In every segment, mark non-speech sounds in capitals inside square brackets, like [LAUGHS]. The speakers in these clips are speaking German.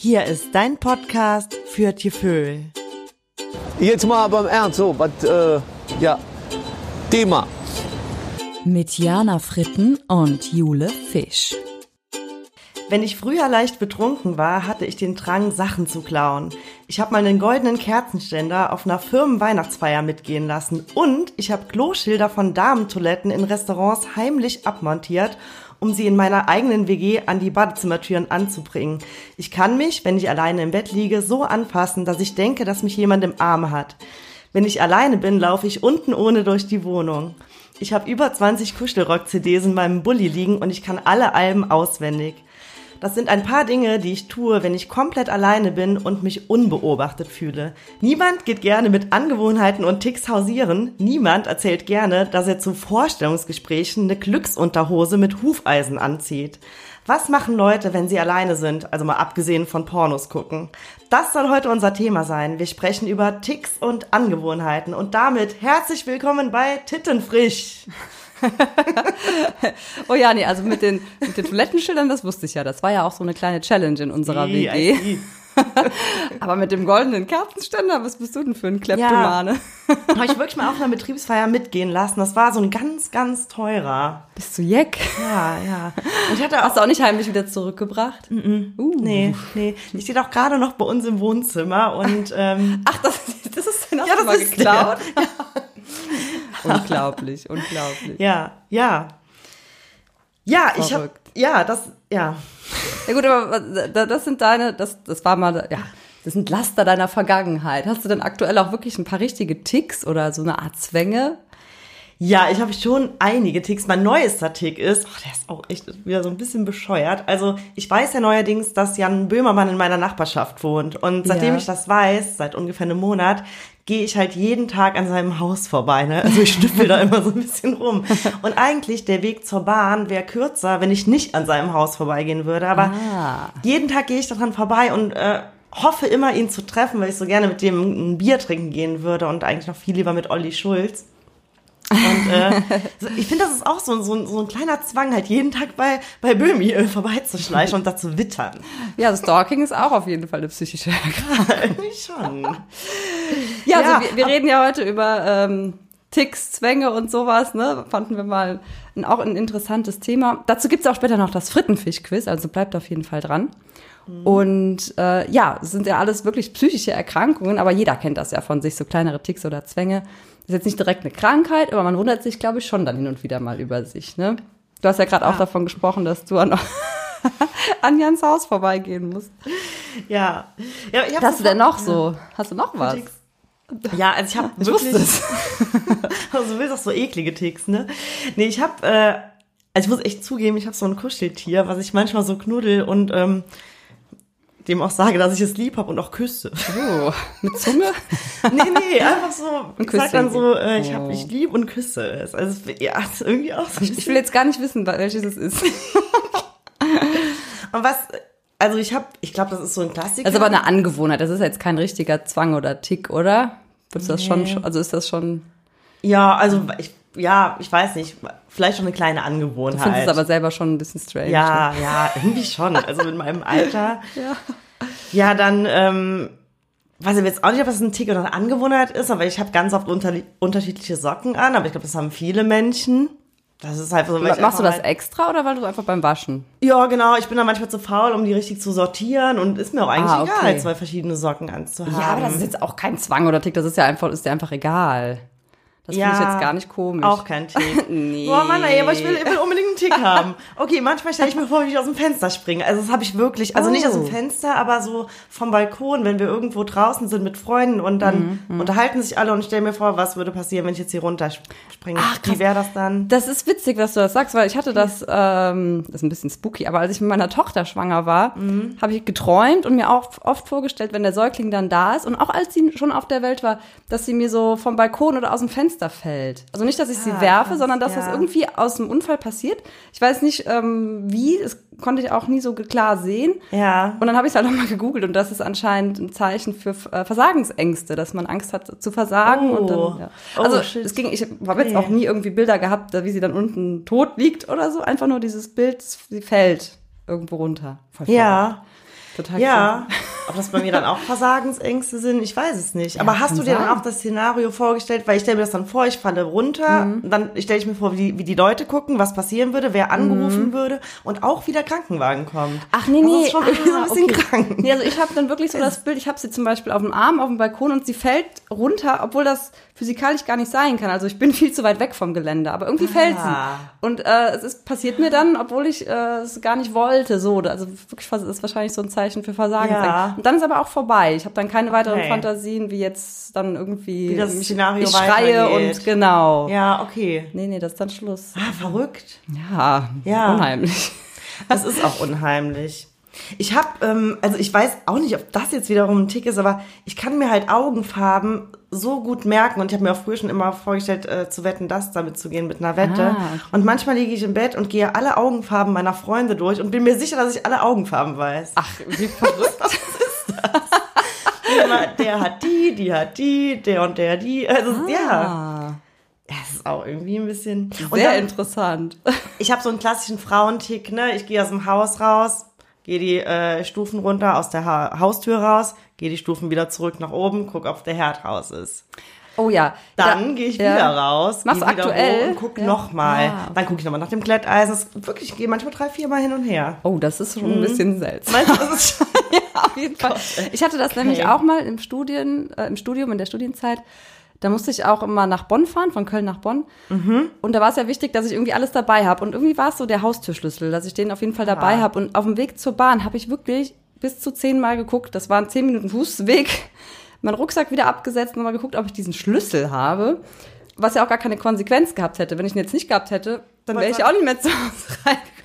Hier ist dein Podcast für Tieföhl. Jetzt mal beim Ernst, so, was, äh, ja, Thema. Mit Jana Fritten und Jule Fisch. Wenn ich früher leicht betrunken war, hatte ich den Drang, Sachen zu klauen. Ich habe mal einen goldenen Kerzenständer auf einer Firmenweihnachtsfeier mitgehen lassen und ich habe Kloschilder von Damentoiletten in Restaurants heimlich abmontiert, um sie in meiner eigenen WG an die Badezimmertüren anzubringen. Ich kann mich, wenn ich alleine im Bett liege, so anfassen, dass ich denke, dass mich jemand im Arm hat. Wenn ich alleine bin, laufe ich unten ohne durch die Wohnung. Ich habe über 20 Kuschelrock-CDs in meinem Bulli liegen und ich kann alle Alben auswendig. Das sind ein paar Dinge, die ich tue, wenn ich komplett alleine bin und mich unbeobachtet fühle. Niemand geht gerne mit Angewohnheiten und Ticks hausieren. Niemand erzählt gerne, dass er zu Vorstellungsgesprächen eine Glücksunterhose mit Hufeisen anzieht. Was machen Leute, wenn sie alleine sind? Also mal abgesehen von Pornos gucken. Das soll heute unser Thema sein. Wir sprechen über Ticks und Angewohnheiten und damit herzlich willkommen bei Tittenfrisch. [LAUGHS] oh ja, nee, also mit den, mit den Toilettenschildern, das wusste ich ja. Das war ja auch so eine kleine Challenge in unserer Die, WG. [LAUGHS] Aber mit dem goldenen Kerzenständer, was bist du denn für ein Kleptomane? [LAUGHS] Ja. Habe ich wirklich mal auf einer Betriebsfeier mitgehen lassen. Das war so ein ganz, ganz teurer. Bist du Jeck? Ja, ja. Und ich hatte auch, Hast du auch nicht heimlich wieder zurückgebracht? Uh. Nee, nee. Die steht auch gerade noch bei uns im Wohnzimmer und ähm, Ach, das, das ist auch Ja, das mal geklaut? [LAUGHS] unglaublich, unglaublich. ja, ja. Ja, ich habe Verrückt. ja, das ja. Ja gut, aber da- das sind deine, das, das war mal, ja, das sind Laster deiner Vergangenheit. Hast du denn aktuell auch wirklich ein paar richtige Ticks oder so eine Art Zwänge? Ja, ich habe schon einige Ticks. Mein neuester Tick ist, oh, der ist auch echt wieder so ein bisschen bescheuert. Also ich weiß ja neuerdings, dass Jan Böhmermann in meiner Nachbarschaft wohnt. Und seitdem Ja. ich das weiß, seit ungefähr einem Monat, gehe ich halt jeden Tag an seinem Haus vorbei. Ne? Also ich schnüffel da [LAUGHS] immer so ein bisschen rum. Und eigentlich der Weg zur Bahn wäre kürzer, wenn ich nicht an seinem Haus vorbeigehen würde. Aber Ah. jeden Tag gehe ich daran vorbei und äh, hoffe immer, ihn zu treffen, weil ich so gerne mit dem ein Bier trinken gehen würde und eigentlich noch viel lieber mit Olli Schulz. Und äh, [LAUGHS] ich finde, das ist auch so, so, ein- so ein kleiner Zwang, halt jeden Tag bei, bei Böhmi äh, vorbeizuschleichen und da zu wittern. Ja, Stalking ist auch auf jeden Fall eine psychische Erkrankung. [LAUGHS] Schon. Ja, also Ja, wir, wir ab- reden ja heute über ähm, Ticks, Zwänge und sowas, ne? Fanden wir mal ein, auch ein interessantes Thema. Dazu gibt's auch später noch das Frittenfisch-Quiz, also bleibt auf jeden Fall dran. Und äh, ja, es sind ja alles wirklich psychische Erkrankungen, aber jeder kennt das ja von sich, so kleinere Ticks oder Zwänge. Ist jetzt nicht direkt eine Krankheit, aber man wundert sich, glaube ich, schon dann hin und wieder mal über sich. Ne? Du hast ja gerade auch davon gesprochen, dass du an, [LAUGHS] an Jans Haus vorbeigehen musst. Ja. ja ich hast du denn noch so? Hast du noch was? Ja, also ich habe Ich wirklich. es. [LAUGHS] Also du willst auch so eklige Ticks, ne? Nee, ich habe, äh, also ich muss echt zugeben, ich habe so ein Kuscheltier, was ich manchmal so knuddel und ähm, dem auch sage, dass ich es lieb habe und auch küsse. Oh, mit Zunge? [LAUGHS] nee, nee, einfach so. Ein Ich sag dann so, äh, ich hab, Oh. ich lieb und küsse es. Also ja, ist irgendwie auch so Ich will jetzt gar nicht wissen, welches es ist. [LAUGHS] Und was, also ich habe, ich glaube, das ist so ein Klassiker. Das ist aber eine Angewohnheit. Das ist jetzt kein richtiger Zwang oder Tick, oder? Du das Nee. schon, also ist das schon, ja, also ich, ja, ich weiß nicht, vielleicht schon eine kleine du Angewohnheit. findest es aber selber schon ein bisschen strange. Ja, ja, irgendwie schon. Also in meinem Alter. [LAUGHS] Ja. Ja, dann, ähm, weiß ich jetzt auch nicht, ob das ein Tick oder eine Angewohnheit ist, aber ich habe ganz oft unter, unterschiedliche Socken an, aber ich glaube, das haben viele Menschen. Das ist halt so, weil ich Machst du das Halt, extra oder weil du einfach beim Waschen? ja, genau. Ich bin da manchmal zu faul, um die richtig zu sortieren und ist mir auch eigentlich Ah, okay. egal, zwei verschiedene Socken anzuhaben. Ja, aber das ist jetzt auch kein Zwang oder Tick, das ist ja einfach, ist dir einfach egal. Das finde ich Ja, jetzt gar nicht komisch. Auch kein [LAUGHS] Tick. Nee. Boah, Mann, ey, aber ich will, ich will unbedingt einen Tick haben. Okay, manchmal stelle ich mir vor, wie ich aus dem Fenster springe. Also das habe ich wirklich, also nicht aus dem Oh. Fenster, aber so vom Balkon, wenn wir irgendwo draußen sind mit Freunden und dann Mhm, unterhalten sich alle und ich stelle mir vor, was würde passieren, wenn ich jetzt hier runterspringe. Ach, krass. wie wäre das dann? Das ist witzig, dass du das sagst, weil ich hatte das, ähm, das ist ein bisschen spooky, aber als ich mit meiner Tochter schwanger war, habe ich geträumt und mir auch oft vorgestellt, wenn der Säugling dann da ist und auch als sie schon auf der Welt war, dass sie mir so vom Balkon oder aus dem Fenster fällt. Also nicht, dass ich sie Ah, werfe, krass, sondern dass ja. das irgendwie aus dem Unfall passiert. Ich weiß nicht, ähm, wie, das konnte ich auch nie so klar sehen. Ja. Und dann habe ich es halt nochmal gegoogelt und das ist anscheinend ein Zeichen für äh, Versagensängste, dass man Angst hat zu versagen. und Oh. dann, ja. Oh, Also shit. es ging, ich habe jetzt Okay. auch nie irgendwie Bilder gehabt, wie sie dann unten tot liegt oder so. Einfach nur dieses Bild, sie fällt irgendwo runter. Voll Ja. Total Ja, [LAUGHS] ob das bei mir dann auch Versagensängste sind, ich weiß es nicht. Aber hast du dir dann sein. auch das Szenario vorgestellt? Weil ich stelle mir das dann vor, ich falle runter, Mhm. dann stelle ich mir vor, wie die, wie die Leute gucken, was passieren würde, wer angerufen würde und auch wie der Krankenwagen kommt. Mhm. Ach nee, Das nee. ist schon [LAUGHS] so ein ah, bisschen okay. krank. Nee, also ich habe dann wirklich so das Bild, ich habe sie zum Beispiel auf dem Arm, auf dem Balkon und sie fällt runter, obwohl das physikalisch gar nicht sein kann. Also ich bin [LAUGHS] viel zu weit weg vom Gelände, aber irgendwie fällt Ah. sie. Und äh, es ist, passiert mir dann, obwohl ich äh, es gar nicht wollte. So, also wirklich, das ist wahrscheinlich so ein Zeichen für Versagen. Ja. Und dann ist aber auch vorbei. Ich habe dann keine weiteren Okay. Fantasien, wie jetzt dann irgendwie Wie das mich- Szenario ich schreie und genau. Ja, okay. Nee, nee, das ist dann Schluss. Ah, verrückt. Ja, Ja. unheimlich. Das ist auch unheimlich. Ich habe, ähm, also ich weiß auch nicht, ob das jetzt wiederum ein Tick ist, aber ich kann mir halt Augenfarben so gut merken und ich habe mir auch früher schon immer vorgestellt, äh, zu wetten, das damit zu gehen mit einer Wette. Ah. Und manchmal liege ich im Bett und gehe alle Augenfarben meiner Freunde durch und bin mir sicher, dass ich alle Augenfarben weiß. Ach, wie verrückt. [LAUGHS] Immer, der hat die, die hat die, der und der die. Also ja, Ah, das ist auch irgendwie ein bisschen. Sehr dann, interessant. ich habe so einen klassischen Frauentick, ne? Ich gehe aus dem Haus raus, gehe die äh, Stufen runter, aus der ha Haustür raus, gehe die Stufen wieder zurück nach oben, guck, ob der Herd raus ist. Oh ja. Dann Da- gehe ich ja. wieder raus, du wieder aktuell? und guck Ja. nochmal. Ah, okay. Dann gucke ich nochmal nach dem Glätteisen. Das, wirklich, ich gehe manchmal drei, vier Mal hin und her. Oh, das ist schon ein bisschen seltsam. Das ist schon [LAUGHS] ja, auf jeden Fall. Ich hatte das nämlich auch mal im Studien, äh, im Studium, in der Studienzeit. Da musste ich auch immer nach Bonn fahren, von Köln nach Bonn. Und da war es ja wichtig, dass ich irgendwie alles dabei habe. Und irgendwie war es so der Haustürschlüssel, dass ich den auf jeden Fall dabei Ah. habe. Und auf dem Weg zur Bahn habe ich wirklich bis zu zehnmal geguckt. Das waren zehn Minuten Fußweg. [LAUGHS] Meinen Rucksack wieder abgesetzt und mal geguckt, ob ich diesen Schlüssel habe. Was ja auch gar keine Konsequenz gehabt hätte. Wenn ich ihn jetzt nicht gehabt hätte, dann wäre ich ja auch nicht mehr zu Hause [LAUGHS] reingekommen.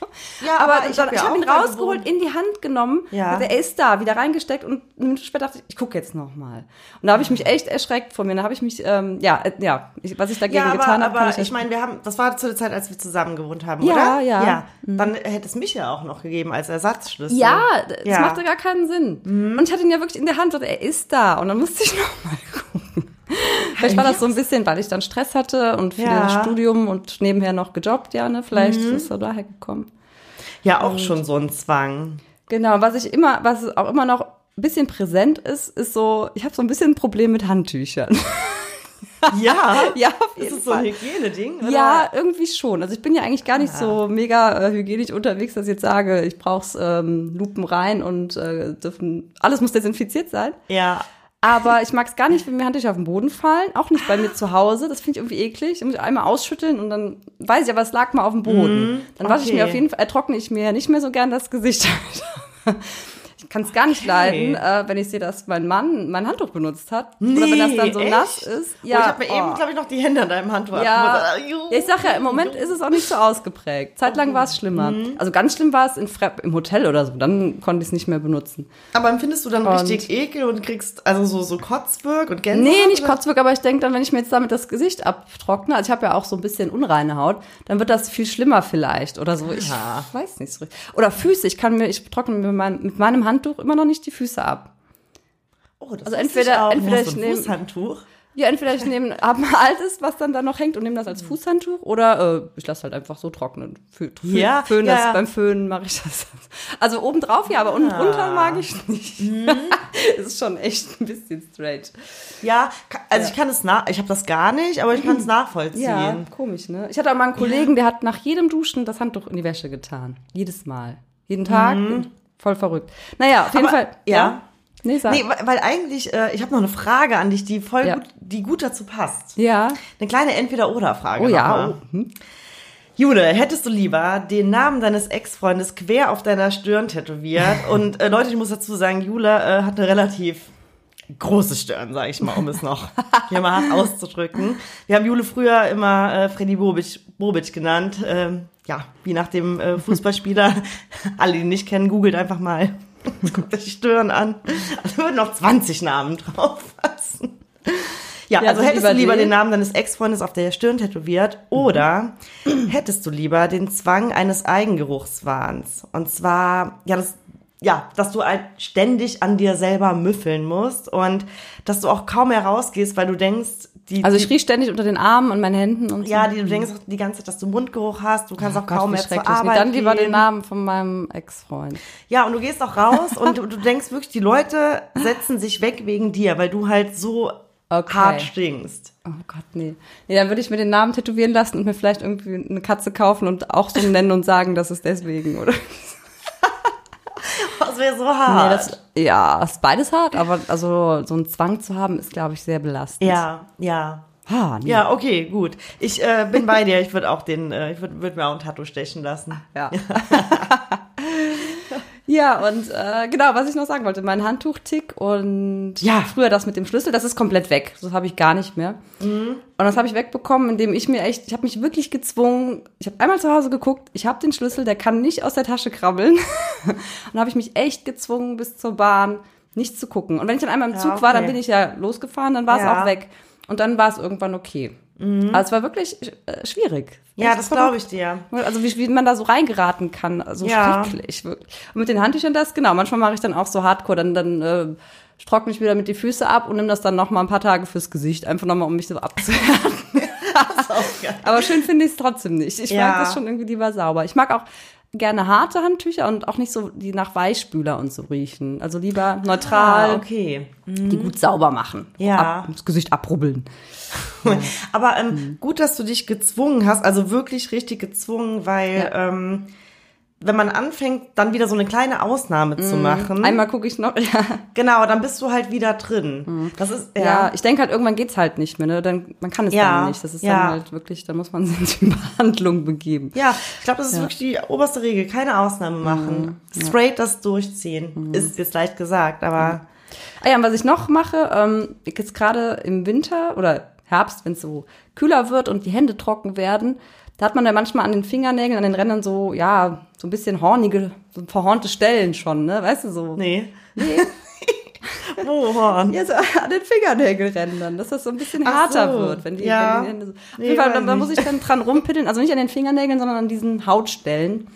Ja, aber, aber ich dann, hab habe ihn rausgeholt, in die Hand genommen. Ja. Also er ist da, wieder reingesteckt und eine Minute später dachte ich, ich gucke jetzt noch mal. Und da habe ich mich echt erschreckt vor mir. Da habe ich mich, ähm, ja, äh, ja, ich, was ich dagegen Ja, aber, getan habe, aber ich, ich meine, wir haben, das war zu der Zeit, als wir zusammen gewohnt haben, Ja, oder? ja. Ja. Dann hätte es mich ja auch noch gegeben als Ersatzschlüssel. ja, das Ja. Mhm. machte gar keinen Sinn. Und ich hatte ihn ja wirklich in der Hand und er ist da. Und dann musste ich [LAUGHS] noch mal gucken. Vielleicht war das so ein bisschen, weil ich dann Stress hatte und viel Ja. Studium und nebenher noch gejobbt, ja, ne? Vielleicht Mhm. ist es so daher gekommen. Ja, auch schon so ein Zwang. Genau, was ich immer, was auch immer noch ein bisschen präsent ist, ist so, ich habe so ein bisschen ein Problem mit Handtüchern. Ja. [LAUGHS] ja, auf Ist jeden es so ein. Hygieneding? oder? Ja, irgendwie schon. Also ich bin ja eigentlich gar nicht so mega äh, hygienisch unterwegs, dass ich jetzt sage, ich brauch's ähm, Lupen rein und äh, dürfen alles muss desinfiziert sein. Ja. Aber ich mag es gar nicht, wenn mir Handtücher auf den Boden fallen, auch nicht bei mir zu Hause. Das finde ich irgendwie eklig. Da muss ich einmal ausschütteln und dann weiß ich, aber es lag mal auf dem Boden. dann wasche ich okay. mir auf jeden Fall, äh, trockne ich mir nicht mehr so gern das Gesicht. [LAUGHS] [LAUGHS] ich kann es gar nicht leiden, äh, wenn ich sehe, dass mein Mann mein Handtuch benutzt hat. Oder wenn das dann so echt? nass ist. Ja. Oh, ich habe mir oh. eben, glaube ich, noch die Hände an deinem Handtuch Ja, ja, ich sag ja, im Moment ist es auch nicht so ausgeprägt. Zeitlang war es schlimmer. Mhm. Also ganz schlimm war es in Fre im Hotel oder so. Dann konnte ich es nicht mehr benutzen. Aber empfindest du dann Und- richtig Ekel und kriegst also so, so Kotzwirk und Gänsehaut? Nee, nicht oder? Kotzwirk, aber ich denke dann, wenn ich mir jetzt damit das Gesicht abtrockne, also ich habe ja auch so ein bisschen unreine Haut, dann wird das viel schlimmer vielleicht oder so. Ich Ja. weiß nicht so richtig. Oder Füße, ich kann mir, ich trockne mir mein, mit meinem Handtuch immer noch nicht die Füße ab. Oh, das Also entweder- ich entweder ich ein nehm- Fußhandtuch. Ja, entweder ich nehme hab ein [LAUGHS] altes, was dann da noch hängt und nehme das als Fußhandtuch oder äh, ich lasse halt einfach so trocknen. Fö Fö Ja, Föhn ja, das, ja. beim Föhnen mache ich das. Also obendrauf ja, aber unten Ah. drunter mag ich nicht. Mhm. [LAUGHS] Das ist schon echt ein bisschen strange. Ja, also Ja. ich kann es nach, ich habe das gar nicht, aber ich kann es [CLEARS THROAT] nachvollziehen. Ja, komisch, ne? Ich hatte auch mal einen Kollegen, der hat nach jedem Duschen das Handtuch in die Wäsche getan. Jedes Mal. Jeden Tag. Voll verrückt. Naja, auf jeden. Aber- Fall. ja. Nee, sag. Nee, weil, eigentlich, äh, ich habe noch eine Frage an dich, die voll Ja. gut, die gut dazu passt. ja. Eine kleine Entweder-Oder-Frage. Oh ja. Oh, hm. Jule, hättest du lieber den Namen deines Ex-Freundes quer auf deiner Stirn tätowiert? [LAUGHS] Und äh, Leute, ich muss dazu sagen, Jule äh, hat eine relativ große Stirn, sage ich mal, um es noch hier mal hart auszudrücken. Wir haben Jule früher immer äh, Freddy Bobic, Bobic genannt. Ähm, ja, wie nach dem äh, Fußballspieler. [LAUGHS] Alle, die ihn nicht kennen, googelt einfach mal. [LAUGHS] Guckt euch die Stirn an. Also würden noch 20 Namen drauf passen. Ja, Ja, also also hättest du lieber den? den Namen deines Ex-Freundes auf der Stirn tätowiert oder hättest du lieber den Zwang eines Eigengeruchswahns? Und zwar, ja, das, ja, dass du halt ständig an dir selber müffeln musst und dass du auch kaum mehr rausgehst, weil du denkst, die, Also ich rieche ständig unter den Armen und meinen Händen und so. ja, die, du denkst auch die ganze Zeit, dass du Mundgeruch hast, du kannst auch Oh Gott, kaum mehr zur. Arbeit Dann lieber gehen. den Namen von meinem Ex-Freund. Ja, und du gehst auch raus und [LAUGHS] du, du denkst wirklich, die Leute setzen sich weg wegen dir, weil du halt so Okay. hart stinkst. Oh Gott, nee. Nee, dann würde ich mir den Namen tätowieren lassen und mir vielleicht irgendwie eine Katze kaufen und auch so nennen und sagen, das ist deswegen, oder? [LAUGHS] Das wäre so Nee, hart. das, ja, ist beides hart, aber also so einen Zwang zu haben, ist, glaube ich, sehr belastend. ja, ja. Ah, nee. Ja, okay, gut. Ich äh, bin bei dir. Ich würde auch den, äh, ich würde würd mir auch ein Tattoo stechen lassen. Ja. [LAUGHS] [LAUGHS] ja, und äh, genau, was ich noch sagen wollte, mein Handtuchtick und ja, früher das mit dem Schlüssel, das ist komplett weg. Das habe ich gar nicht mehr. Und das habe ich wegbekommen, indem ich mir echt, ich habe mich wirklich gezwungen, ich habe einmal zu Hause geguckt, ich habe den Schlüssel, der kann nicht aus der Tasche krabbeln. [LAUGHS] und habe ich mich echt gezwungen, bis zur Bahn nicht zu gucken. Und wenn ich dann einmal im Ja, Zug war, dann okay. bin ich ja losgefahren, dann war es Ja. auch weg. Und dann war es irgendwann okay. Also es war wirklich äh, schwierig. Ja, Echt das glaube ich dir. Also wie, wie man da so reingeraten kann, also Ja. schrecklich, wirklich. Und mit den Handtüchern das, genau, manchmal mache ich dann auch so Hardcore, dann, dann äh, trockne ich wieder mit die Füße ab und nehme das dann noch mal ein paar Tage fürs Gesicht, einfach noch mal, um mich so abzuhärten. [LAUGHS] Aber schön finde ich es trotzdem nicht. Ich Ja. mag das schon irgendwie lieber sauber. Ich mag auch gerne harte Handtücher und auch nicht so, die nach Weichspüler und so riechen. Also lieber neutral, Ah, okay. die gut sauber machen. Ja. Ab, das Gesicht abrubbeln. [LAUGHS] Aber ähm, gut, dass du dich gezwungen hast, also wirklich richtig gezwungen, weil ähm, wenn man anfängt, dann wieder so eine kleine Ausnahme zu machen, Einmal gucke ich noch, [LAUGHS] ja. genau, dann bist du halt wieder drin. Das ist ja, Ja, ich denke halt, irgendwann geht's halt nicht mehr. Ne? Dann, man kann es Ja, dann nicht. Das ist ja. dann halt wirklich, da muss man [LAUGHS] sich in Behandlung begeben. Ja, ich glaube, das ist wirklich die oberste Regel. Keine Ausnahme machen. Straight das durchziehen. Ist jetzt leicht gesagt, aber Ah ja, und was ich noch mache, ähm, jetzt gerade im Winter oder Herbst, wenn es so kühler wird und die Hände trocken werden, da hat man ja manchmal an den Fingernägeln, an den Rändern so, ja, so ein bisschen hornige, so verhornte Stellen schon, ne? Weißt du so? nee. [LAUGHS] Wo, Horn? Ja, so an den Fingernägelrändern, dass das so ein bisschen härter so, wird, wenn die, ja. wenn die Hände so. Auf Nee, jeden Fall, da, muss ich dann dran rumpiddeln, also nicht an den Fingernägeln, sondern an diesen Hautstellen.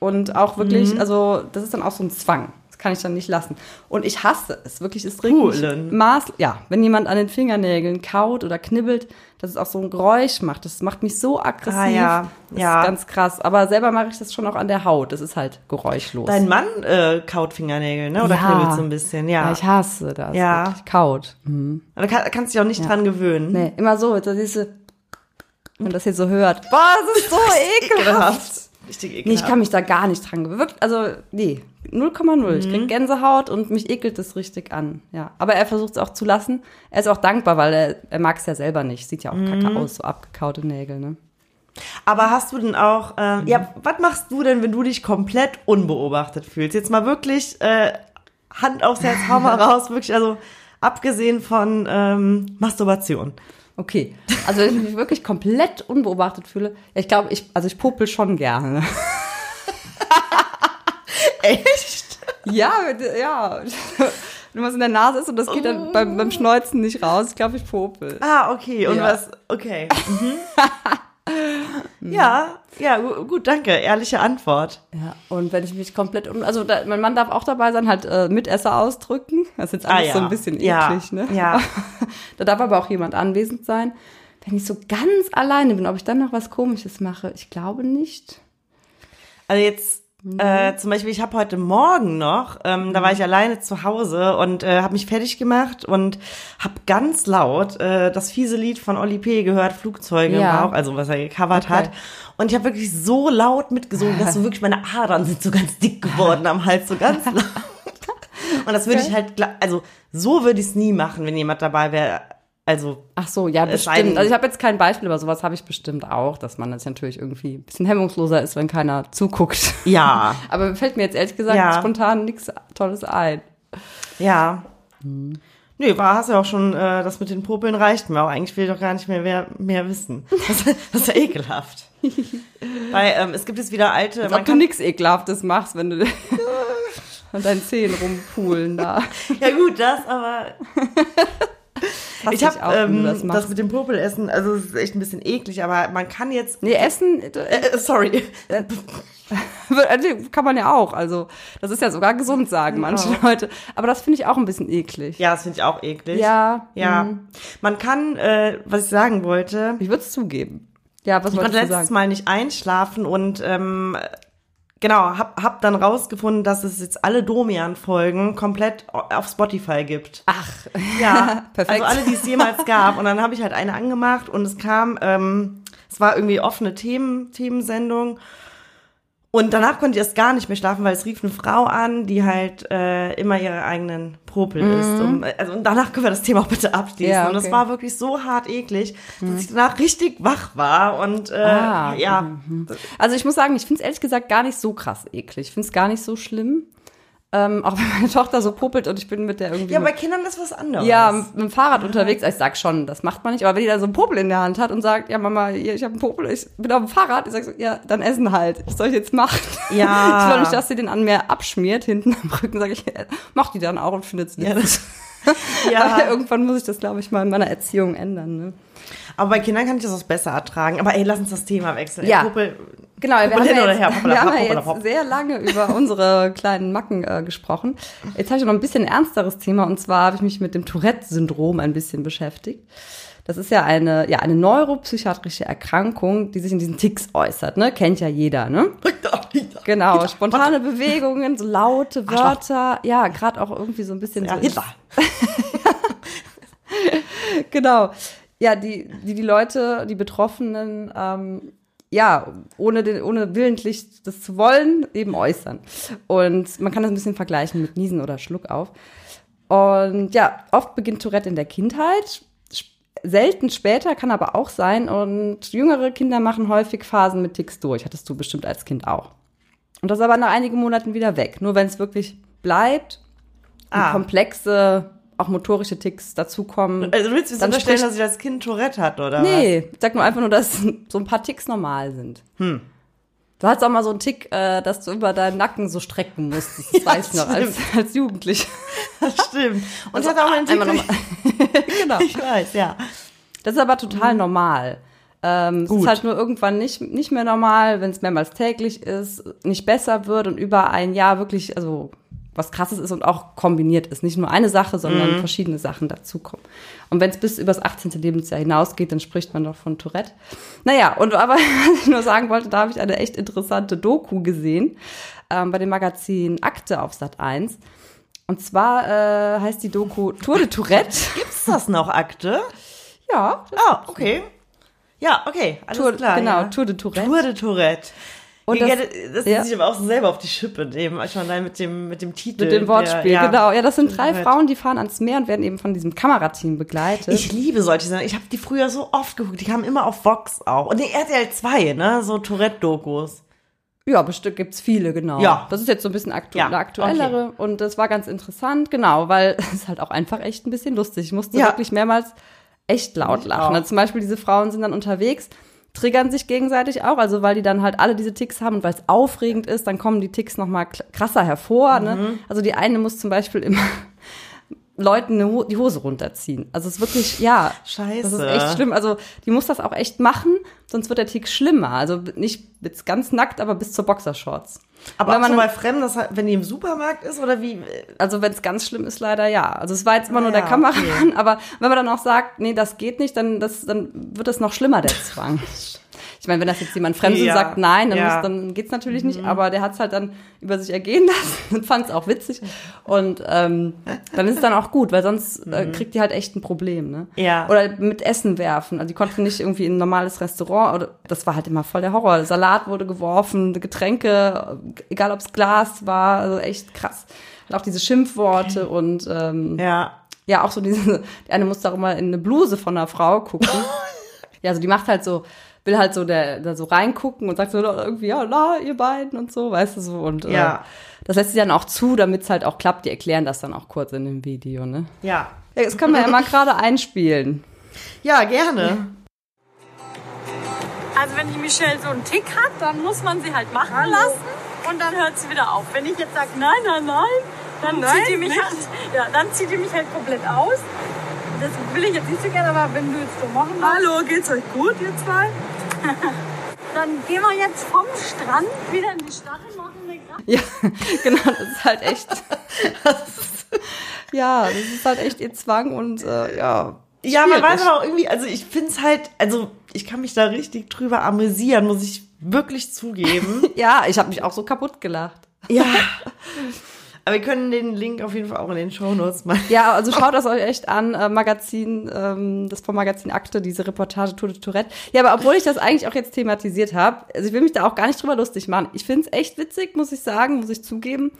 Und auch wirklich, Mhm. also das ist dann auch so ein Zwang. Kann ich dann nicht lassen. Und ich hasse es, wirklich, es regt mich. Maß, ja, wenn jemand an den Fingernägeln kaut oder knibbelt, dass es auch so ein Geräusch macht. Das macht mich so aggressiv. Ah, ja, das ja. ist ganz krass. Aber selber mache ich das schon auch an der Haut. Das ist halt geräuschlos. Dein Mann äh, kaut Fingernägel, ne? Oder Ja. knibbelt so ein bisschen, ja. ja, ich hasse das. Ja. Wirklich. Kaut. Mhm. da kann, kannst du dich auch nicht dran gewöhnen. Nee, immer so, diese, wenn das hier so hört. Boah, das ist so ekelhaft. Richtig Nee, ekelhaft. ich kann mich da gar nicht dran gewöhnen. Also, nee, 0,0. Ich Mhm. krieg Gänsehaut und mich ekelt das richtig an. Ja, aber er versucht es auch zu lassen. Er ist auch dankbar, weil er, er mag es ja selber nicht. Sieht ja auch Mhm. kacke aus, so abgekaute Nägel, ne? Aber hast du denn auch, ähm, ja, was machst du denn, wenn du dich komplett unbeobachtet fühlst? Jetzt mal wirklich äh, Hand aufs Herz, hau mal [LAUGHS] raus, wirklich, also abgesehen von ähm, Masturbation. Okay. Also, wenn ich mich wirklich komplett unbeobachtet fühle, ja, ich glaube, ich, also ich popel schon gerne. [LAUGHS] Echt? Ja, ja. Wenn was in der Nase ist und das geht dann beim, beim Schneuzen nicht raus, ich glaube, ich popel. Ah, okay. Und Ja. was? Okay. Mhm. [LAUGHS] ja, ja, gu- gut, danke. Ehrliche Antwort. Ja, und wenn ich mich komplett un also da, mein Mann darf auch dabei sein, halt äh, Mitesser ausdrücken. Das ist jetzt Ah, alles ja. so ein bisschen Ja, eklig, ne? ja. [LAUGHS] da darf aber auch jemand anwesend sein. Wenn ich so ganz alleine bin, ob ich dann noch was Komisches mache, ich glaube nicht. Also jetzt äh, zum Beispiel, ich habe heute Morgen noch, ähm, da war ich alleine zu Hause und äh, habe mich fertig gemacht und habe ganz laut äh, das fiese Lied von Oli P. gehört, Flugzeuge Ja. im Bauch, also was er gecovert Okay. hat. Und ich habe wirklich so laut mitgesungen, dass so wirklich meine Adern sind so ganz dick geworden am Hals, so ganz [LAUGHS] laut. Und das würde ich halt, also so würde ich es nie machen, wenn jemand dabei wäre. Also Ach so, ja, bestimmt. Also ich habe jetzt kein Beispiel, aber sowas habe ich bestimmt auch, dass man jetzt natürlich irgendwie ein bisschen hemmungsloser ist, wenn keiner zuguckt. ja, [LAUGHS] Aber fällt mir jetzt ehrlich gesagt Ja. spontan nichts Tolles ein. ja. Nee, war, hast ja auch schon, äh, das mit den Popeln reicht mir auch. Eigentlich will ich doch gar nicht mehr, mehr, mehr wissen. [LAUGHS] Das, das ist ja ekelhaft. [LAUGHS] Weil ähm, es gibt jetzt wieder alte. Als ob du kann, nichts Ekelhaftes machst, wenn du an deinen Zehen rumpulen da. ja gut, das, aber [LAUGHS] ich habe ähm, das, mit dem Popelessen, also es ist echt ein bisschen eklig, aber man kann jetzt. Nee, Essen, Äh, äh, sorry. [LAUGHS] Also, Kann man ja auch. Also, das ist ja sogar gesund, sagen manche Leute. Aber das finde ich auch ein bisschen eklig. Ja, das finde ich auch eklig. Ja. Ja. mhm. Man kann, äh, was ich sagen wollte, Ich würde es zugeben. Ja, was ich konnte letztes sagen? Mal nicht einschlafen und ähm, genau, hab, hab dann rausgefunden, dass es jetzt alle Domian-Folgen komplett auf Spotify gibt. Ach, Ja, [LAUGHS] Perfekt. also alle, die es jemals [LAUGHS] gab. Und dann habe ich halt eine angemacht und es kam, ähm, es war irgendwie offene Themen, Themensendung. Und danach konnte ich erst gar nicht mehr schlafen, weil es rief eine Frau an, die halt äh, immer ihre eigenen Popel isst. Um, also, und danach können wir das Thema auch bitte abschließen. Mhm. Ja, Und es okay. war wirklich so hart eklig, dass ich danach richtig wach war. Und äh, Ah, ja, Also ich muss sagen, ich finde es ehrlich gesagt gar nicht so krass eklig. Ich finde es gar nicht so schlimm. Ähm, auch [LAUGHS] wenn meine Tochter so popelt und ich bin mit der irgendwie. ja, bei Kindern ist was anderes. ja, mit dem Fahrrad unterwegs. Ich sag schon, das macht man nicht. Aber wenn die dann so einen Popel in der Hand hat und sagt, ja Mama, hier, ich habe einen Popel, ich bin auf dem Fahrrad, ich sag so, ja, dann essen halt. Was soll ich jetzt machen? Ja. [LAUGHS] Ich will nicht, dass sie den an mir abschmiert hinten am Rücken. Sag ich, ja, mach die dann auch und findet es Ja, das, [LAUGHS] ja. Aber irgendwann muss ich das, glaube ich, mal in meiner Erziehung ändern. Ne? aber bei Kindern kann ich das auch besser ertragen. Aber ey, lass uns das Thema wechseln. Ja. Popel, Genau, [LAUGHS] wir haben, ja jetzt, wir haben ja jetzt sehr lange über unsere kleinen Macken äh, gesprochen. Jetzt habe ich noch ein bisschen ernsteres Thema und zwar habe ich mich mit dem Tourette-Syndrom ein bisschen beschäftigt. Das ist ja eine, ja, eine neuropsychiatrische Erkrankung, die sich in diesen Ticks äußert, ne? Kennt ja jeder, ne? Genau, spontane Bewegungen, so laute Wörter, ja, gerade auch irgendwie so ein bisschen Ja, so Hitler. [LAUGHS] genau. Ja, die, die, die Leute, die Betroffenen, ähm, ja, ohne, den, ohne willentlich das zu wollen, eben äußern. Und man kann das ein bisschen vergleichen mit Niesen oder Schluckauf. Und ja, oft beginnt Tourette in der Kindheit, selten später, kann aber auch sein. Und jüngere Kinder machen häufig Phasen mit Ticks durch. Hattest du bestimmt als Kind auch. Und das ist aber nach einigen Monaten wieder weg. Nur wenn es wirklich bleibt Ah. komplexe, auch motorische Ticks dazukommen. Also willst du Dann unterstellen, dass ich als Kind Tourette hat, oder Nee, ich sag nur einfach nur, dass so ein paar Ticks normal sind. Hm. Du hattest auch mal so einen Tick, äh, dass du über deinen Nacken so strecken musstest. Das [LAUGHS] Ja, weiß ich noch, als, als Jugendlich. was? Das stimmt. [LAUGHS] Und ich hatte auch einen Tick. [LAUGHS] genau. Ich weiß, ja. Das ist aber total normal. Ähm, es ist halt nur irgendwann nicht, nicht mehr normal, wenn es mehrmals täglich ist, nicht besser wird und über ein Jahr wirklich, also was krasses ist und auch kombiniert ist. Nicht nur eine Sache, sondern verschiedene Sachen dazukommen. Und wenn es bis übers 18. Lebensjahr hinausgeht, dann spricht man doch von Tourette. Naja, und aber [LAUGHS] was ich nur sagen wollte, da habe ich eine echt interessante Doku gesehen ähm, bei dem Magazin Akte auf Sat 1. Und zwar äh, heißt die Doku Tour de Tourette. [LAUGHS] Gibt's das noch, Akte? ja, Ah, okay. Ja, okay, alles Tour, klar. genau, ja. Tour de Tourette. Tour de Tourette. Und Ja, das- das, ja. sich aber auch so selber auf die Schippe nehmen. Schon allein mit dem, mit dem Titel. Mit dem Wortspiel, der, ja. genau. Ja, das sind drei Tourette. Frauen, die fahren ans Meer und werden eben von diesem Kamerateam begleitet. Ich liebe solche Sendungen. Ich habe die früher so oft geguckt. Die kamen immer auf Vox auch. Und nee, RTL 2, ne? So Tourette-Dokus. ja, bestimmt gibt's viele, genau. Ja. Das ist jetzt so ein bisschen aktu Ja, aktuellere und das war ganz interessant, genau, weil [LAUGHS] es halt auch einfach echt ein bisschen lustig. Ich musste Ja. wirklich mehrmals echt laut Ich lachen. Also zum Beispiel diese Frauen sind dann unterwegs, triggern sich gegenseitig auch, also weil die dann halt alle diese Ticks haben und weil es aufregend ist, dann kommen die Ticks noch mal kl- krasser hervor. Mhm. Ne? Also die eine muss zum Beispiel immer Leuten die Hose runterziehen. Also es ist wirklich, ja, Scheiße. das ist echt schlimm. Also die muss das auch echt machen, sonst wird der Tick schlimmer. Also nicht bis ganz nackt, aber bis zur Boxershorts. Aber wenn auch so man- bei Fremden, das, wenn die im Supermarkt ist oder wie? Also wenn es ganz schlimm ist, leider ja. Also es war jetzt immer Ah, nur der ja, Kameramann, aber wenn man dann auch sagt, nee, das geht nicht, dann, das, dann wird es noch schlimmer, der Zwang. [LAUGHS] Ich meine, wenn das jetzt jemand Fremdes Ja, sagt, nein, dann, ja. Mhm. muss, dann geht's natürlich nicht. Aber der hat es halt dann über sich ergehen [LAUGHS] lassen und fand es auch witzig. Und ähm, dann ist es dann auch gut, weil sonst äh, kriegt die halt echt ein Problem. Ne? Mhm. Ja. Oder mit Essen werfen. Also die konnten nicht irgendwie in ein normales Restaurant. Oder das war halt immer voll der Horror. Salat wurde geworfen, Getränke, egal ob es Glas war, also echt krass. Und auch diese Schimpfworte und ähm, Ja. ja, auch so diese, die eine muss da auch mal in eine Bluse von einer Frau gucken. [LAUGHS] ja, also die macht halt so, will halt so der, da so reingucken und sagt so irgendwie, ja, na, ihr beiden und so, weißt du so. Und Ja. äh, das lässt sie dann auch zu, damit es halt auch klappt. Die erklären das dann auch kurz in dem Video, ne? Ja. Ja, das können wir ja mal [LAUGHS] gerade einspielen. Ja, gerne. Also wenn die Michelle so einen Tick hat, dann muss man sie halt machen lassen und dann hört sie wieder auf. Wenn ich jetzt sage, nein, nein, nein, dann zieht die mich halt, ja, dann zieht die mich halt komplett aus. Das will ich jetzt nicht so gerne, aber wenn du jetzt so machen willst. Hallo, geht's euch gut, ihr zwei? [LAUGHS] dann gehen wir jetzt vom Strand wieder in die Stadt und machen eine Kraft. Ja, [LAUGHS] genau, das ist halt echt. [LAUGHS] ja, das ist halt echt ihr Zwang und äh, ja. Ja, man weiß aber auch irgendwie, also ich find's halt, also ich kann mich da richtig drüber amüsieren, muss ich wirklich zugeben. Ja, ich habe mich auch so kaputt gelacht. ja. Aber wir können den Link auf jeden Fall auch in den Shownotes mal. Ja, also schaut das euch echt an, äh, Magazin, ähm, das vom Magazin Akte, diese Reportage Tour de Tourette. Ja, aber obwohl ich das eigentlich auch jetzt thematisiert habe, also ich will mich da auch gar nicht drüber lustig machen. Ich find's echt witzig, muss ich sagen, muss ich zugeben.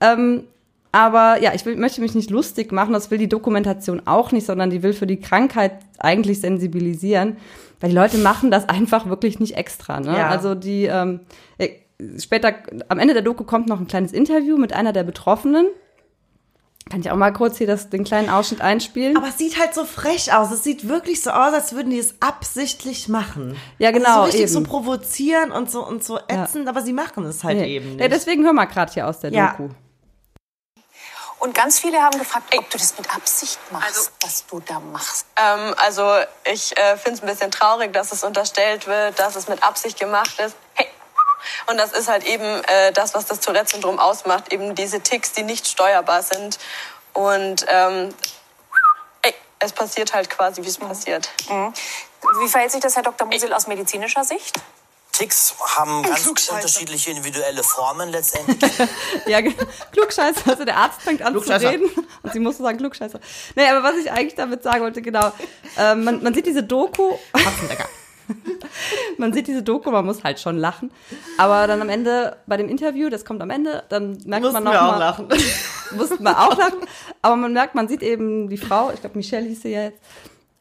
Ähm, aber ja, ich will, möchte mich nicht lustig machen, das will die Dokumentation auch nicht, sondern die will für die Krankheit eigentlich sensibilisieren. Weil die Leute machen das [LAUGHS] einfach wirklich nicht extra. Ne? Ja. Also die ähm, äh, später, am Ende der Doku kommt noch ein kleines Interview mit einer der Betroffenen. Kann ich auch mal kurz hier das, den kleinen Ausschnitt einspielen? Aber es sieht halt so frech aus. Es sieht wirklich so aus, als würden die es absichtlich machen. Ja, genau, Also so richtig eben. so provozieren und so und so ätzend, aber sie machen es halt Nee. eben nicht. Ja, deswegen hör mal gerade hier aus der Ja. Doku. Und ganz viele haben gefragt, ob du das mit Absicht machst, was du da machst. Ähm, also ich äh, finde es ein bisschen traurig, dass es unterstellt wird, dass es mit Absicht gemacht ist. Hey. Und das ist halt eben äh, das, was das Tourette-Syndrom ausmacht, eben diese Ticks, die nicht steuerbar sind. Und ähm, ey, es passiert halt quasi, wie es passiert. Wie verhält sich das, Herr Dr. Musel, aus medizinischer Sicht? Ticks haben ganz unterschiedliche individuelle Formen letztendlich. [LAUGHS] Ja, Klugscheißer. Also der Arzt fängt an zu reden und sie musste sagen Klugscheißer. Nee, aber was ich eigentlich damit sagen wollte, genau. Ähm, man, man sieht diese Doku. [LAUGHS] man sieht diese Doku, man muss halt schon lachen. Aber dann am Ende, bei dem Interview, das kommt am Ende, dann merkt Mussten man noch wir auch mal, lachen. [LAUGHS] mussten wir auch lachen. Aber man merkt, man sieht eben die Frau, ich glaube Michelle hieß sie ja jetzt,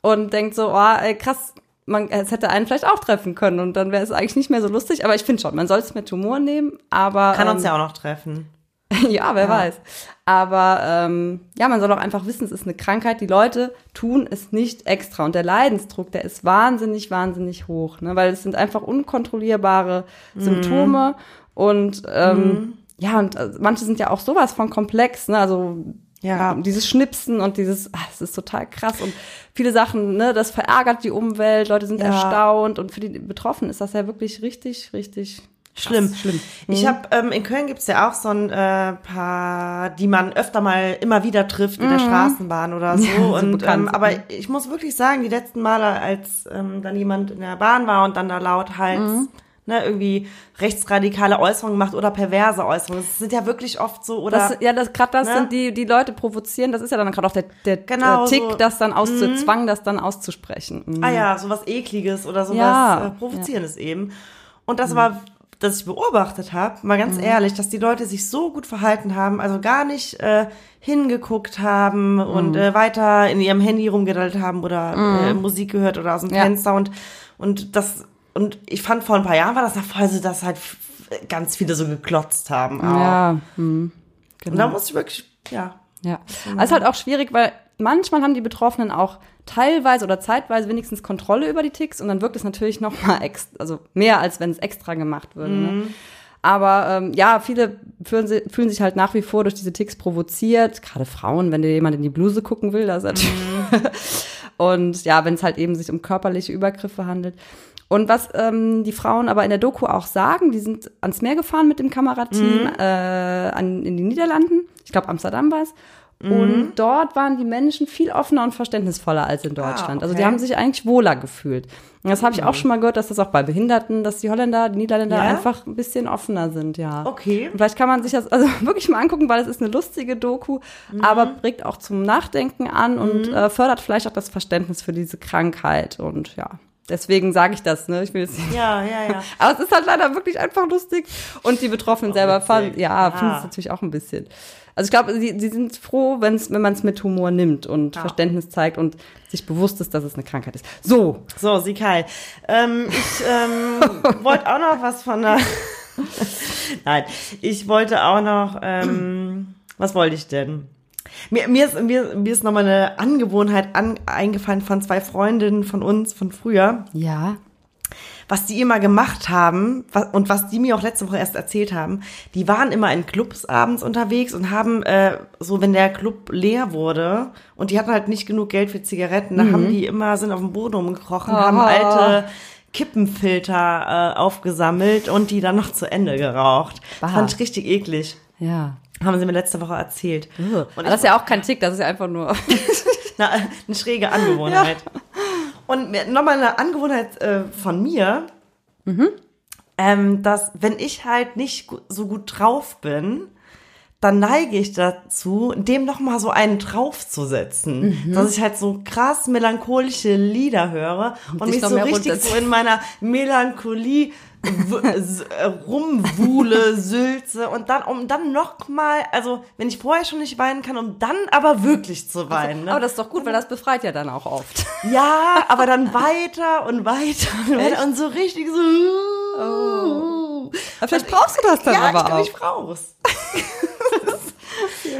und denkt so, oh, ey, krass, man, es hätte einen vielleicht auch treffen können und dann wäre es eigentlich nicht mehr so lustig. Aber ich finde schon, man soll es mit Humor nehmen, aber Kann uns ähm, ja auch noch treffen. [LAUGHS] ja, wer weiß. Aber ähm, ja, man soll auch einfach wissen, es ist eine Krankheit. Die Leute tun es nicht extra. Und der Leidensdruck, der ist wahnsinnig, wahnsinnig hoch. Ne? Weil es sind einfach unkontrollierbare Symptome. Und ähm, ja, und äh, manche sind ja auch sowas von komplex. Ne? Also Ja. dieses Schnipsen und dieses, ah, das ist total krass. Und viele Sachen, ne, das verärgert die Umwelt, Leute sind Ja. erstaunt. Und für die Betroffenen ist das ja wirklich richtig, richtig Schlimm. krass, schlimm. Ich habe ähm, in Köln gibt's ja auch so ein äh, paar, die man öfter mal immer wieder trifft in der Straßenbahn oder so. Mhm. Ja, so und bekannt ähm, aber ich muss wirklich sagen, die letzten Male, als ähm, dann jemand in der Bahn war und dann da laut halt Mhm. ne, irgendwie rechtsradikale Äußerungen macht oder perverse Äußerungen. Das sind ja wirklich oft so oder Das, ja, das gerade das ne? sind die die Leute provozieren. Das ist ja dann gerade auch der, der Genau Tick, so. Mhm. das dann auszu Zwang, das dann auszusprechen. Mhm. ah ja, sowas ekliges oder sowas Ja. äh, provozierendes eben. Und das war dass ich beobachtet habe, mal ganz ehrlich, dass die Leute sich so gut verhalten haben, also gar nicht äh, hingeguckt haben und äh, weiter in ihrem Handy rumgedaddelt haben oder äh, Musik gehört oder aus dem Ja. Fenster und und das und ich fand vor ein paar Jahren war das noch voll so, dass halt ganz viele so geklotzt haben. Auch. Ja, hm, Und da musste ich wirklich, ja, ja. Also es ist halt auch schwierig, weil manchmal haben die Betroffenen auch teilweise oder zeitweise wenigstens Kontrolle über die Ticks und dann wirkt es natürlich noch mal ex also mehr als wenn es extra gemacht würde. Ne? Aber ähm, ja, viele fühlen, fühlen sich halt nach wie vor durch diese Ticks provoziert. Gerade Frauen, wenn dir jemand in die Bluse gucken will, das natürlich. [LAUGHS] Und ja, wenn es halt eben sich um körperliche Übergriffe handelt. Und was ähm, die Frauen aber in der Doku auch sagen, die sind ans Meer gefahren mit dem Kamerateam äh, an, in die Niederlanden. Ich glaube, Amsterdam war es. Und dort waren die Menschen viel offener und verständnisvoller als in Deutschland. Also die okay. haben sich eigentlich wohler gefühlt. Und das habe ich auch schon mal gehört, dass das auch bei Behinderten, dass die Holländer, die Niederländer Ja? einfach ein bisschen offener sind, ja. Okay. Und vielleicht kann man sich das also [LAUGHS] wirklich mal angucken, weil es ist eine lustige Doku, aber bringt auch zum Nachdenken an und äh, fördert vielleicht auch das Verständnis für diese Krankheit. Und ja, deswegen sage ich das, ne? Ich will jetzt nicht. ja, ja, ja. [LAUGHS] Aber es ist halt leider wirklich einfach lustig. Und die Betroffenen selber fanden, ja, Ja. finden es natürlich auch ein bisschen. Also ich glaube, sie, sie sind froh, wenn's, wenn man es mit Humor nimmt und Verständnis zeigt und sich bewusst ist, dass es eine Krankheit ist. So, So, sie Kai. Ähm, ich ähm, [LAUGHS] wollte auch noch was von der. Nein, ich wollte auch noch. Ähm, was wollte ich denn? Mir, mir ist, mir, mir ist nochmal eine Angewohnheit an, eingefallen von zwei Freundinnen von uns von früher, ja. Was die immer gemacht haben was, und was die mir auch letzte Woche erst erzählt haben. Die waren immer in Clubs abends unterwegs und haben äh, so, wenn der Club leer wurde und die hatten halt nicht genug Geld für Zigaretten, dann haben die immer sind auf dem Boden rumgekrochen, haben Oh. alte Kippenfilter äh, aufgesammelt und die dann noch zu Ende geraucht. Bah. Fand ich richtig eklig. Ja. Haben sie mir letzte Woche erzählt. Und das ist ja auch kein Tick, das ist ja einfach nur. [LAUGHS] Na, eine schräge Angewohnheit. [LAUGHS] Und nochmal eine Angewohnheit äh, von mir, ähm, dass wenn ich halt nicht so gut drauf bin, dann neige ich dazu, dem nochmal so einen draufzusetzen. Dass ich halt so krass melancholische Lieder höre und dich mich so richtig so in meiner Melancholie rumwuhle, sülze und dann, um dann nochmal, also wenn ich vorher schon nicht weinen kann, um dann aber wirklich zu weinen. Ne? Aber das ist doch gut, weil das befreit ja dann auch oft. Ja, aber dann weiter und weiter und weiter und so richtig so. Aber vielleicht brauchst du das dann ja, aber ich, glaub, auch. ich brauch's. [LAUGHS]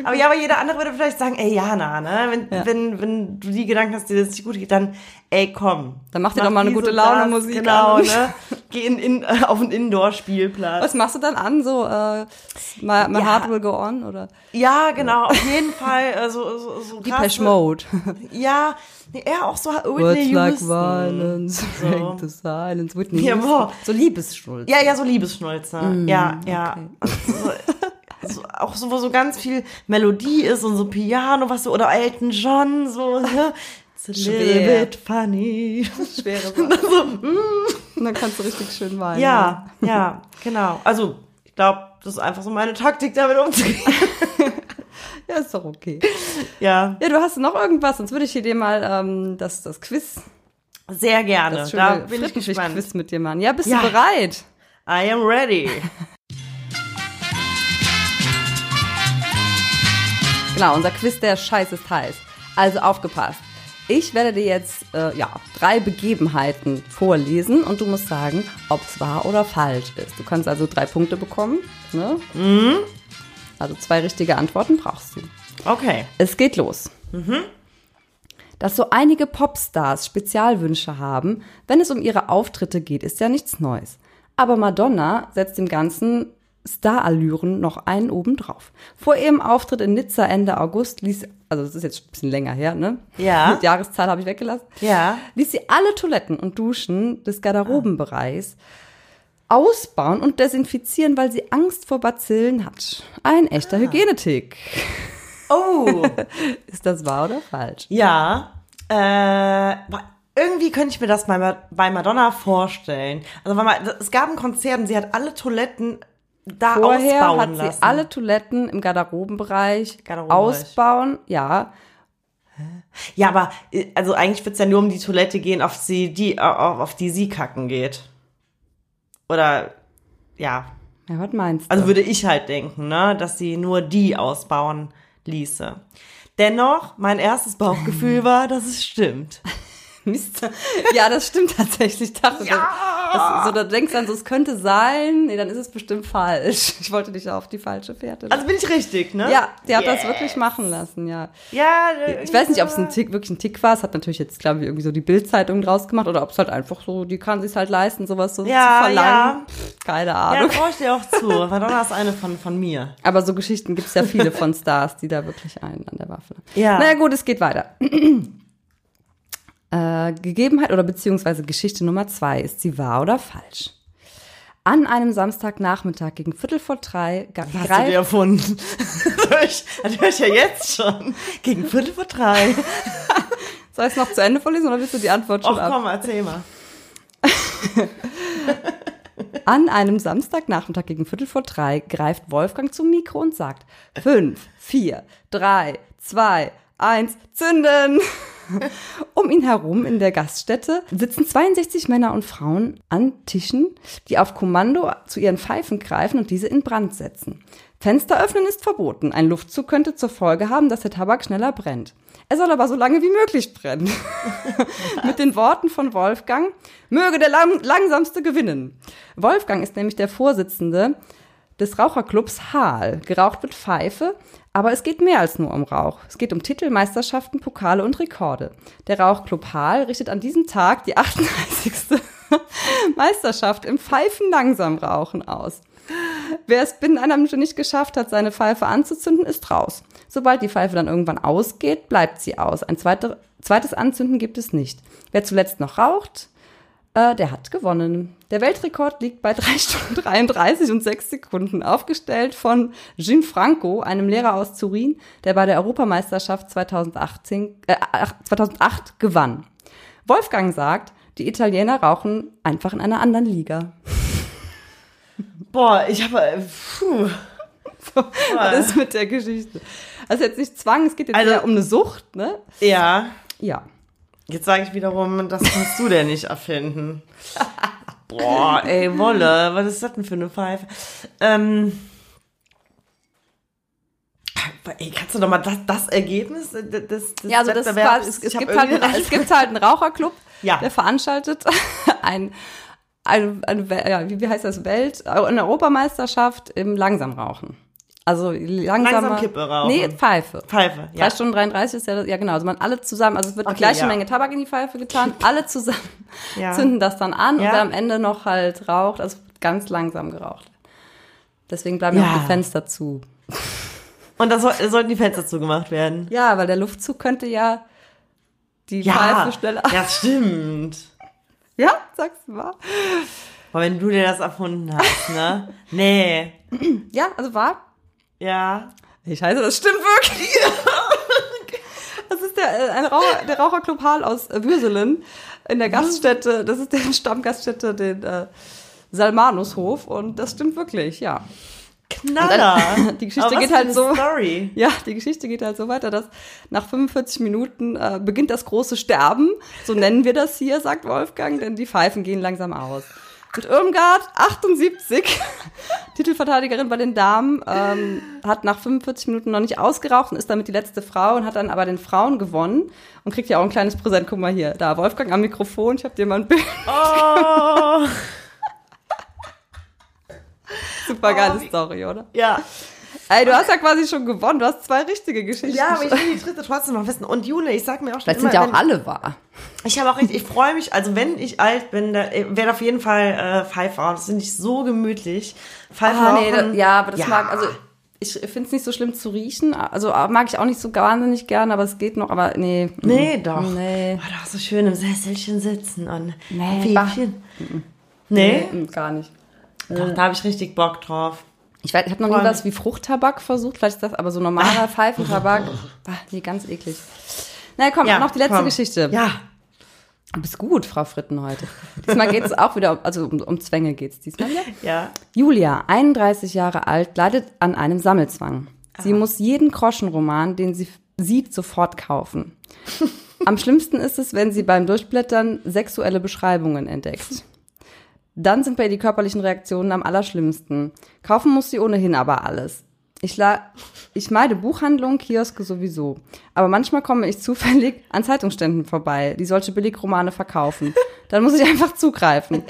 aber ja, aber jeder andere würde vielleicht sagen, ey Jana, ne, wenn, Ja. wenn, wenn du die Gedanken hast, dir das nicht gut geht, dann, ey komm. Dann mach dir doch mal eine gute Laune Musik Genau, an. ne. Geh in, in, [LAUGHS] auf einen Indoor-Spielplatz. Was machst du dann an? So, äh, my, my Ja. heart will go on? Oder Ja, genau, auf jeden Fall. äh, So, so, so Depeche Mode. [LAUGHS] Ja, nee, eher auch so Words Whitney like Houston. violence, So. break the silence. Whitney Ja. So Liebesschuld. Ja, ja, so Liebesschnulze. Mm, ja, ja. [LAUGHS] So, so, auch so, wo so ganz viel Melodie ist und so Piano, was so, oder Elton John, so, ne? It's a little Schwer. bit funny. Schwere [LAUGHS] Sache. Und dann kannst du richtig schön weinen. Ja, ja, genau. Also, ich glaube, das ist einfach so meine Taktik, damit umzugehen. [LAUGHS] Ja, ist doch okay. Ja, Ja, du hast noch irgendwas, sonst würde ich hier dir mal ähm, das, das Quiz, sehr gerne. das da schöne bin ich gespannt. Frittenfisch-Quiz mit dir machen. Ja, bist Ja. du bereit? I am ready. [LAUGHS] Genau, unser Quiz, der Scheiß ist heiß. Also aufgepasst. Ich werde dir jetzt äh, ja, drei Begebenheiten vorlesen und du musst sagen, ob es wahr oder falsch ist. Du kannst also drei Punkte bekommen. Ne? Also zwei richtige Antworten brauchst du. Okay. Es geht los. Dass so einige Popstars Spezialwünsche haben, wenn es um ihre Auftritte geht, ist ja nichts Neues. Aber Madonna setzt dem ganzen Starallüren noch einen oben drauf. Vor ihrem Auftritt in Nizza Ende August ließ, also das ist jetzt ein bisschen länger her, ne? Ja. Die Jahreszahl habe ich weggelassen. Ja. Ließ sie alle Toiletten und Duschen des Garderobenbereichs ausbauen und desinfizieren, weil sie Angst vor Bazillen hat. Ein echter Hygienetick. Oh. [LAUGHS] Ist das wahr oder falsch? Ja, äh, irgendwie könnte ich mir das bei Madonna vorstellen. Also weil man, es gab ein Konzert und sie hat alle Toiletten da Vorher ausbauen hat sie lassen. alle Toiletten im Garderobenbereich, Garderobenbereich. ausbauen, ja. Ja, aber äh, also eigentlich wird's ja nur um die Toilette gehen, auf sie die auf, auf die sie kacken geht. Oder ja, Ja, was meinst du? also würde ich halt denken, ne, dass sie nur die ausbauen ließe. Dennoch, mein erstes Bauchgefühl [LAUGHS] war, dass es stimmt. [LAUGHS] Mist. Ja, das stimmt tatsächlich. Ich dachte, das, das, so, da denkst du dann so, es könnte sein. Nee, dann ist es bestimmt falsch. Ich wollte dich auf die falsche Fährte. Also bin ich richtig, ne? ja, die hat das wirklich machen lassen, ja. Ja, Ich weiß nicht, ob es ein Tick, wirklich ein Tick war. Es hat natürlich jetzt, glaube ich, irgendwie so die Bildzeitung draus gemacht oder ob es halt einfach so, die kann sich halt leisten, sowas so Ja, zu verlangen. ja. Pff, keine Ja, Ahnung. traue ich dir auch zu. [LAUGHS] Madonna ist eine von, von mir. Aber so Geschichten gibt es ja viele von [LAUGHS] Stars, die da wirklich einen an der Waffe haben. Ja. Naja, gut, es geht weiter. Äh, Gegebenheit oder beziehungsweise Geschichte Nummer zwei. Ist sie wahr oder falsch? An einem Samstagnachmittag gegen Viertel vor drei ge- Hast du dir erfunden? [LAUGHS] das höre hör ich ja jetzt schon. Gegen Viertel vor drei. [LAUGHS] soll ich es noch zu Ende vorlesen oder willst du die Antwort schon Och ab? komm, erzähl mal. [LAUGHS] An einem Samstagnachmittag gegen Viertel vor drei greift Wolfgang zum Mikro und sagt: Fünf, vier, drei, zwei, eins, zünden! [LAUGHS] Um ihn herum in der Gaststätte sitzen 62 Männer und Frauen an Tischen, die auf Kommando zu ihren Pfeifen greifen und diese in Brand setzen. Fenster öffnen ist verboten. Ein Luftzug könnte zur Folge haben, dass der Tabak schneller brennt. Er soll aber so lange wie möglich brennen. [LAUGHS] Mit den Worten von Wolfgang, möge der lang langsamste gewinnen. Wolfgang ist nämlich der Vorsitzende des Raucherclubs Haal. Geraucht wird Pfeife, aber es geht mehr als nur um Rauch. Es geht um Titel, Meisterschaften, Pokale und Rekorde. Der Rauchclub Haal richtet an diesem Tag die 38. [LAUGHS] Meisterschaft im Pfeifen langsam rauchen aus. Wer es binnen einer Minute nicht geschafft hat, seine Pfeife anzuzünden, ist raus. Sobald die Pfeife dann irgendwann ausgeht, bleibt sie aus. Ein zweite, zweites Anzünden gibt es nicht. Wer zuletzt noch raucht, Äh, der hat gewonnen. Der Weltrekord liegt bei 3 [LAUGHS] Stunden 33 und 6 Sekunden, aufgestellt von Gianfranco, einem Lehrer aus Turin, der bei der Europameisterschaft 2018, äh, 2008 gewann. Wolfgang sagt, die Italiener rauchen einfach in einer anderen Liga. Boah, ich habe. äh. [LAUGHS] Was ist mit der Geschichte? Also jetzt nicht Zwang, es geht jetzt Also- um eine Sucht, ne? Ja. Ja. Jetzt sage ich wiederum, das kannst du denn nicht erfinden. [LAUGHS] Boah, ey, Wolle, was ist das denn für eine Pfeife? Ähm. Ey, kannst du doch mal das, das Ergebnis des, des Ja, also das war, es, es, gibt halt, [LAUGHS] es gibt halt einen Raucherclub, Ja. der veranstaltet [LAUGHS] ein, ein, ein, ja, wie heißt das, Welt, eine Europameisterschaft im Langsamrauchen. Also langsamer. Langsam Kippe rauchen. Nee, Pfeife. Pfeife, ja. Drei Stunden 33 ist ja, das- ja genau, also man alle zusammen, also es wird die Okay, gleiche ja. Menge Tabak in die Pfeife getan, [LAUGHS] alle zusammen [LAUGHS] Ja. zünden das dann an und Ja. wer am Ende noch halt raucht, also ganz langsam geraucht. Deswegen bleiben ja. Auch die Fenster zu. Und da soll, sollten die Fenster zugemacht werden. Ja, weil der Luftzug könnte ja die Pfeife schneller. ja, stimmt. Ja, sagst du mal. Aber wenn du dir das erfunden hast, ne? Nee. Ja, also war. Ja. Ich heiße, das stimmt wirklich. [LAUGHS] Das ist der, äh, ein Raucher, der Raucherclub Hall aus äh, Würselen in der Gaststätte. Das ist der Stammgaststätte, den äh, Salmanushof. Und das stimmt wirklich, ja. Knaller. [LAUGHS] die Geschichte geht halt so- Story. [LAUGHS] Ja, die Geschichte geht halt so weiter, dass nach 45 Minuten äh, beginnt das große Sterben. So nennen wir das hier, sagt Wolfgang, denn die Pfeifen gehen langsam aus. Und Irmgard, 78, [LAUGHS] Titelverteidigerin bei den Damen, ähm, hat nach 45 Minuten noch nicht ausgeraucht und ist damit die letzte Frau und hat dann aber den Frauen gewonnen und kriegt ja auch ein kleines Präsent. Guck mal hier, da, Wolfgang am Mikrofon, ich habe dir mal ein Bild. [LAUGHS] Oh. [LAUGHS] Super geile Oh, Story, oder? Ja. Ey, du hast ja quasi schon gewonnen, du hast zwei richtige Geschichten. Ja, aber ich will die dritte trotzdem noch wissen. Und Jule, ich sag mir auch schon Vielleicht immer, sind ja auch alle wahr. ich habe auch richtig, ich freue mich, also wenn ich alt bin, da werde auf jeden Fall äh, Pfeife rauchen. Das finde ich so gemütlich. Pfeife Ah, nee, da, ja, aber das Ja. mag, also ich finde es nicht so schlimm zu riechen. Also mag ich auch nicht so wahnsinnig gern, aber es geht noch, aber nee. Nee, doch. Nee. Oh, da so schön im Sesselchen sitzen und Nee, Pfäfchen. Nee? Nee, mm, gar nicht. Doch, da habe ich richtig Bock drauf. Ich weiß, ich habe noch nie was wie Fruchttabak versucht, vielleicht ist das aber so normaler [LAUGHS] Pfeifentabak. Ah, nee, ganz eklig. Na komm, noch die letzte komm. Geschichte. Ja. Du bist gut, Frau Fritten heute. Diesmal geht es [LAUGHS] auch wieder, um, also um, um Zwänge geht es diesmal wieder. Ja. Julia, 31 Jahre alt, leidet an einem Sammelzwang. Sie muss jeden Groschenroman, den sie sieht, sofort kaufen. Am schlimmsten ist es, wenn sie beim Durchblättern sexuelle Beschreibungen entdeckt. Dann sind bei ihr die körperlichen Reaktionen am allerschlimmsten. Kaufen muss sie ohnehin aber alles. Ich, la ich meide Buchhandlungen, Kioske sowieso. Aber manchmal komme ich zufällig an Zeitungsständen vorbei, die solche Billigromane verkaufen. Dann muss ich einfach zugreifen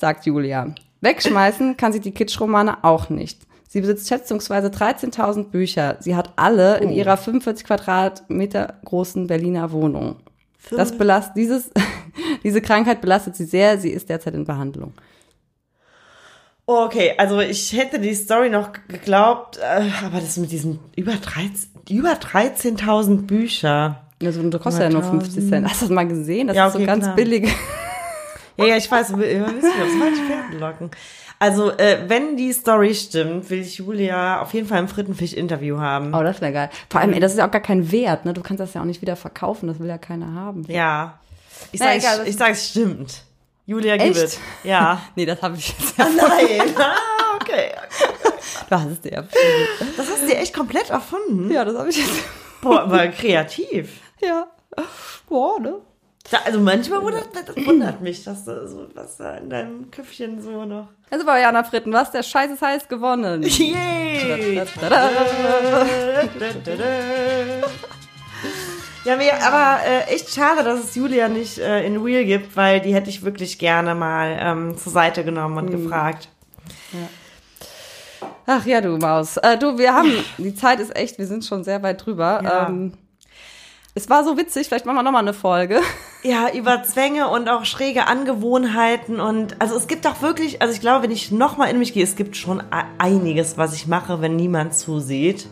sagt Julia. Wegschmeißen kann sie die Kitschromane auch nicht. Sie besitzt schätzungsweise 13.000 Bücher. Sie hat alle in ihrer 45 Quadratmeter großen Berliner Wohnung. Das belast, dieses, [LAUGHS] diese Krankheit belastet sie sehr. Sie ist derzeit in Behandlung. Okay, also ich hätte die Story noch geglaubt, äh, aber das mit diesen über 13 über 13.000 Bücher. Also, du kostet ja nur 50 Cent. Hast du das mal gesehen? Das Ja, ist so okay, ganz klar. billig. [LAUGHS] Ja, ja, ich weiß, wir wir wissen ja, das waren Pferdenlocken. Also, äh, wenn die Story stimmt, will ich Julia auf jeden Fall im Frittenfisch-Interview haben. Oh, das wäre geil. Vor allem, ey, das ist ja auch gar kein Wert, ne? Du kannst das ja auch nicht wieder verkaufen. Das will ja keiner haben. Ja. Ich Na, sag, egal, ich, das- ich sag, es stimmt. Julia, Echt? it. Ja. [LAUGHS] Nee, das habe ich jetzt ja. nein. Ah, okay. [LAUGHS] Du hast es dir ja. Das hast du dir echt komplett erfunden. Ja, das habe ich jetzt. Boah, aber kreativ. Ja. Boah, ne? Da, also manchmal wundert, das wundert mich, dass du so was da in deinem Köpfchen so noch. Also bei Jana Fritten, was der Scheiß ist heiß gewonnen. Yay! [LAUGHS] Tada. Ja, mir, aber äh, echt schade, dass es Julia nicht äh, in Real gibt, weil die hätte ich wirklich gerne mal ähm, zur Seite genommen und gefragt. Ach ja, du Maus. Äh, du, wir haben, die Zeit ist echt, wir sind schon sehr weit drüber. Ja. Ähm, es war so witzig, vielleicht machen wir nochmal eine Folge. Ja, über Zwänge und auch schräge Angewohnheiten und also es gibt auch wirklich, also ich glaube, wenn ich nochmal in mich gehe, es gibt schon e- einiges, was ich mache, wenn niemand zusieht.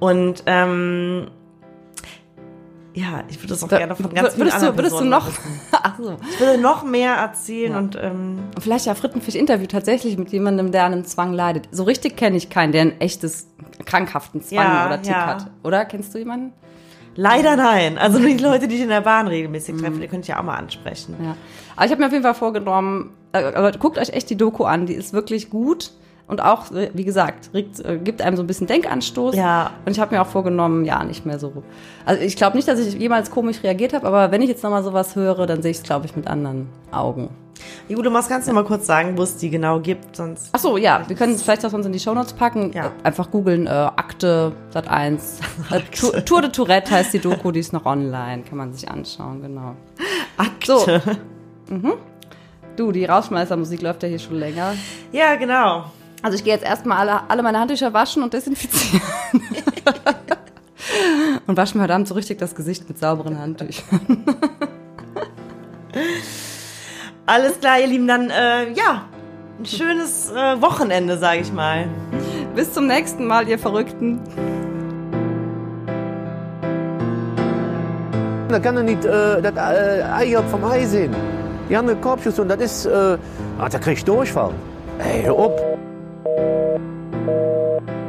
Und ähm, Ja, ich würde das auch Da- gerne von ganz vielen würdest du, anderen würdest du noch, wissen. [LAUGHS] ach so. Ich würde noch mehr erzählen Ja. und ähm, Vielleicht ja Frittenfisch-Interview tatsächlich mit jemandem, der an einem Zwang leidet. So richtig kenne ich keinen, der ein echtes, krankhaften Zwang Ja, oder Tick ja. hat. Oder? Kennst du jemanden? leider nein. Also nur die Leute, die ich in der Bahn regelmäßig treffe, die könnte ich ja auch mal ansprechen. Ja. Aber ich habe mir auf jeden Fall vorgenommen, äh, Leute, guckt euch echt die Doku an, die ist wirklich gut. Und auch, wie gesagt, regt, äh, gibt einem so ein bisschen Denkanstoß. Ja. Und ich habe mir auch vorgenommen, ja, nicht mehr so. Also ich glaube nicht, dass ich jemals komisch reagiert habe, aber wenn ich jetzt nochmal sowas höre, dann sehe ich es, glaube ich, mit anderen Augen. Jude, Mas, kannst du mal kurz sagen, wo es die genau gibt? Sonst Ach so, ja, wir können es vielleicht auch sonst in die Shownotes packen. Ja. Äh, Einfach googeln, äh, Akte, Sat 1. Äh, [LAUGHS] Tour, de Tourette heißt die Doku, die ist noch online, kann man sich anschauen, genau. Akte. Du, die Rausschmeißermusik läuft ja hier schon länger. Ja, genau. Also ich gehe jetzt erstmal alle, alle meine Handtücher waschen und desinfizieren. [LAUGHS] und wasche mir heute Abend so richtig das Gesicht mit sauberen Handtüchern. [LAUGHS] Alles klar, ihr Lieben, dann äh, ja, ein schönes äh, Wochenende, sage ich mal. Bis zum nächsten Mal, ihr Verrückten. Da kann er nicht äh, das äh, Ei vom Ei sehen. Die haben eine Korbschuss und das ist, äh, ah, da krieg ich Durchfall. Ey, hör op. thank you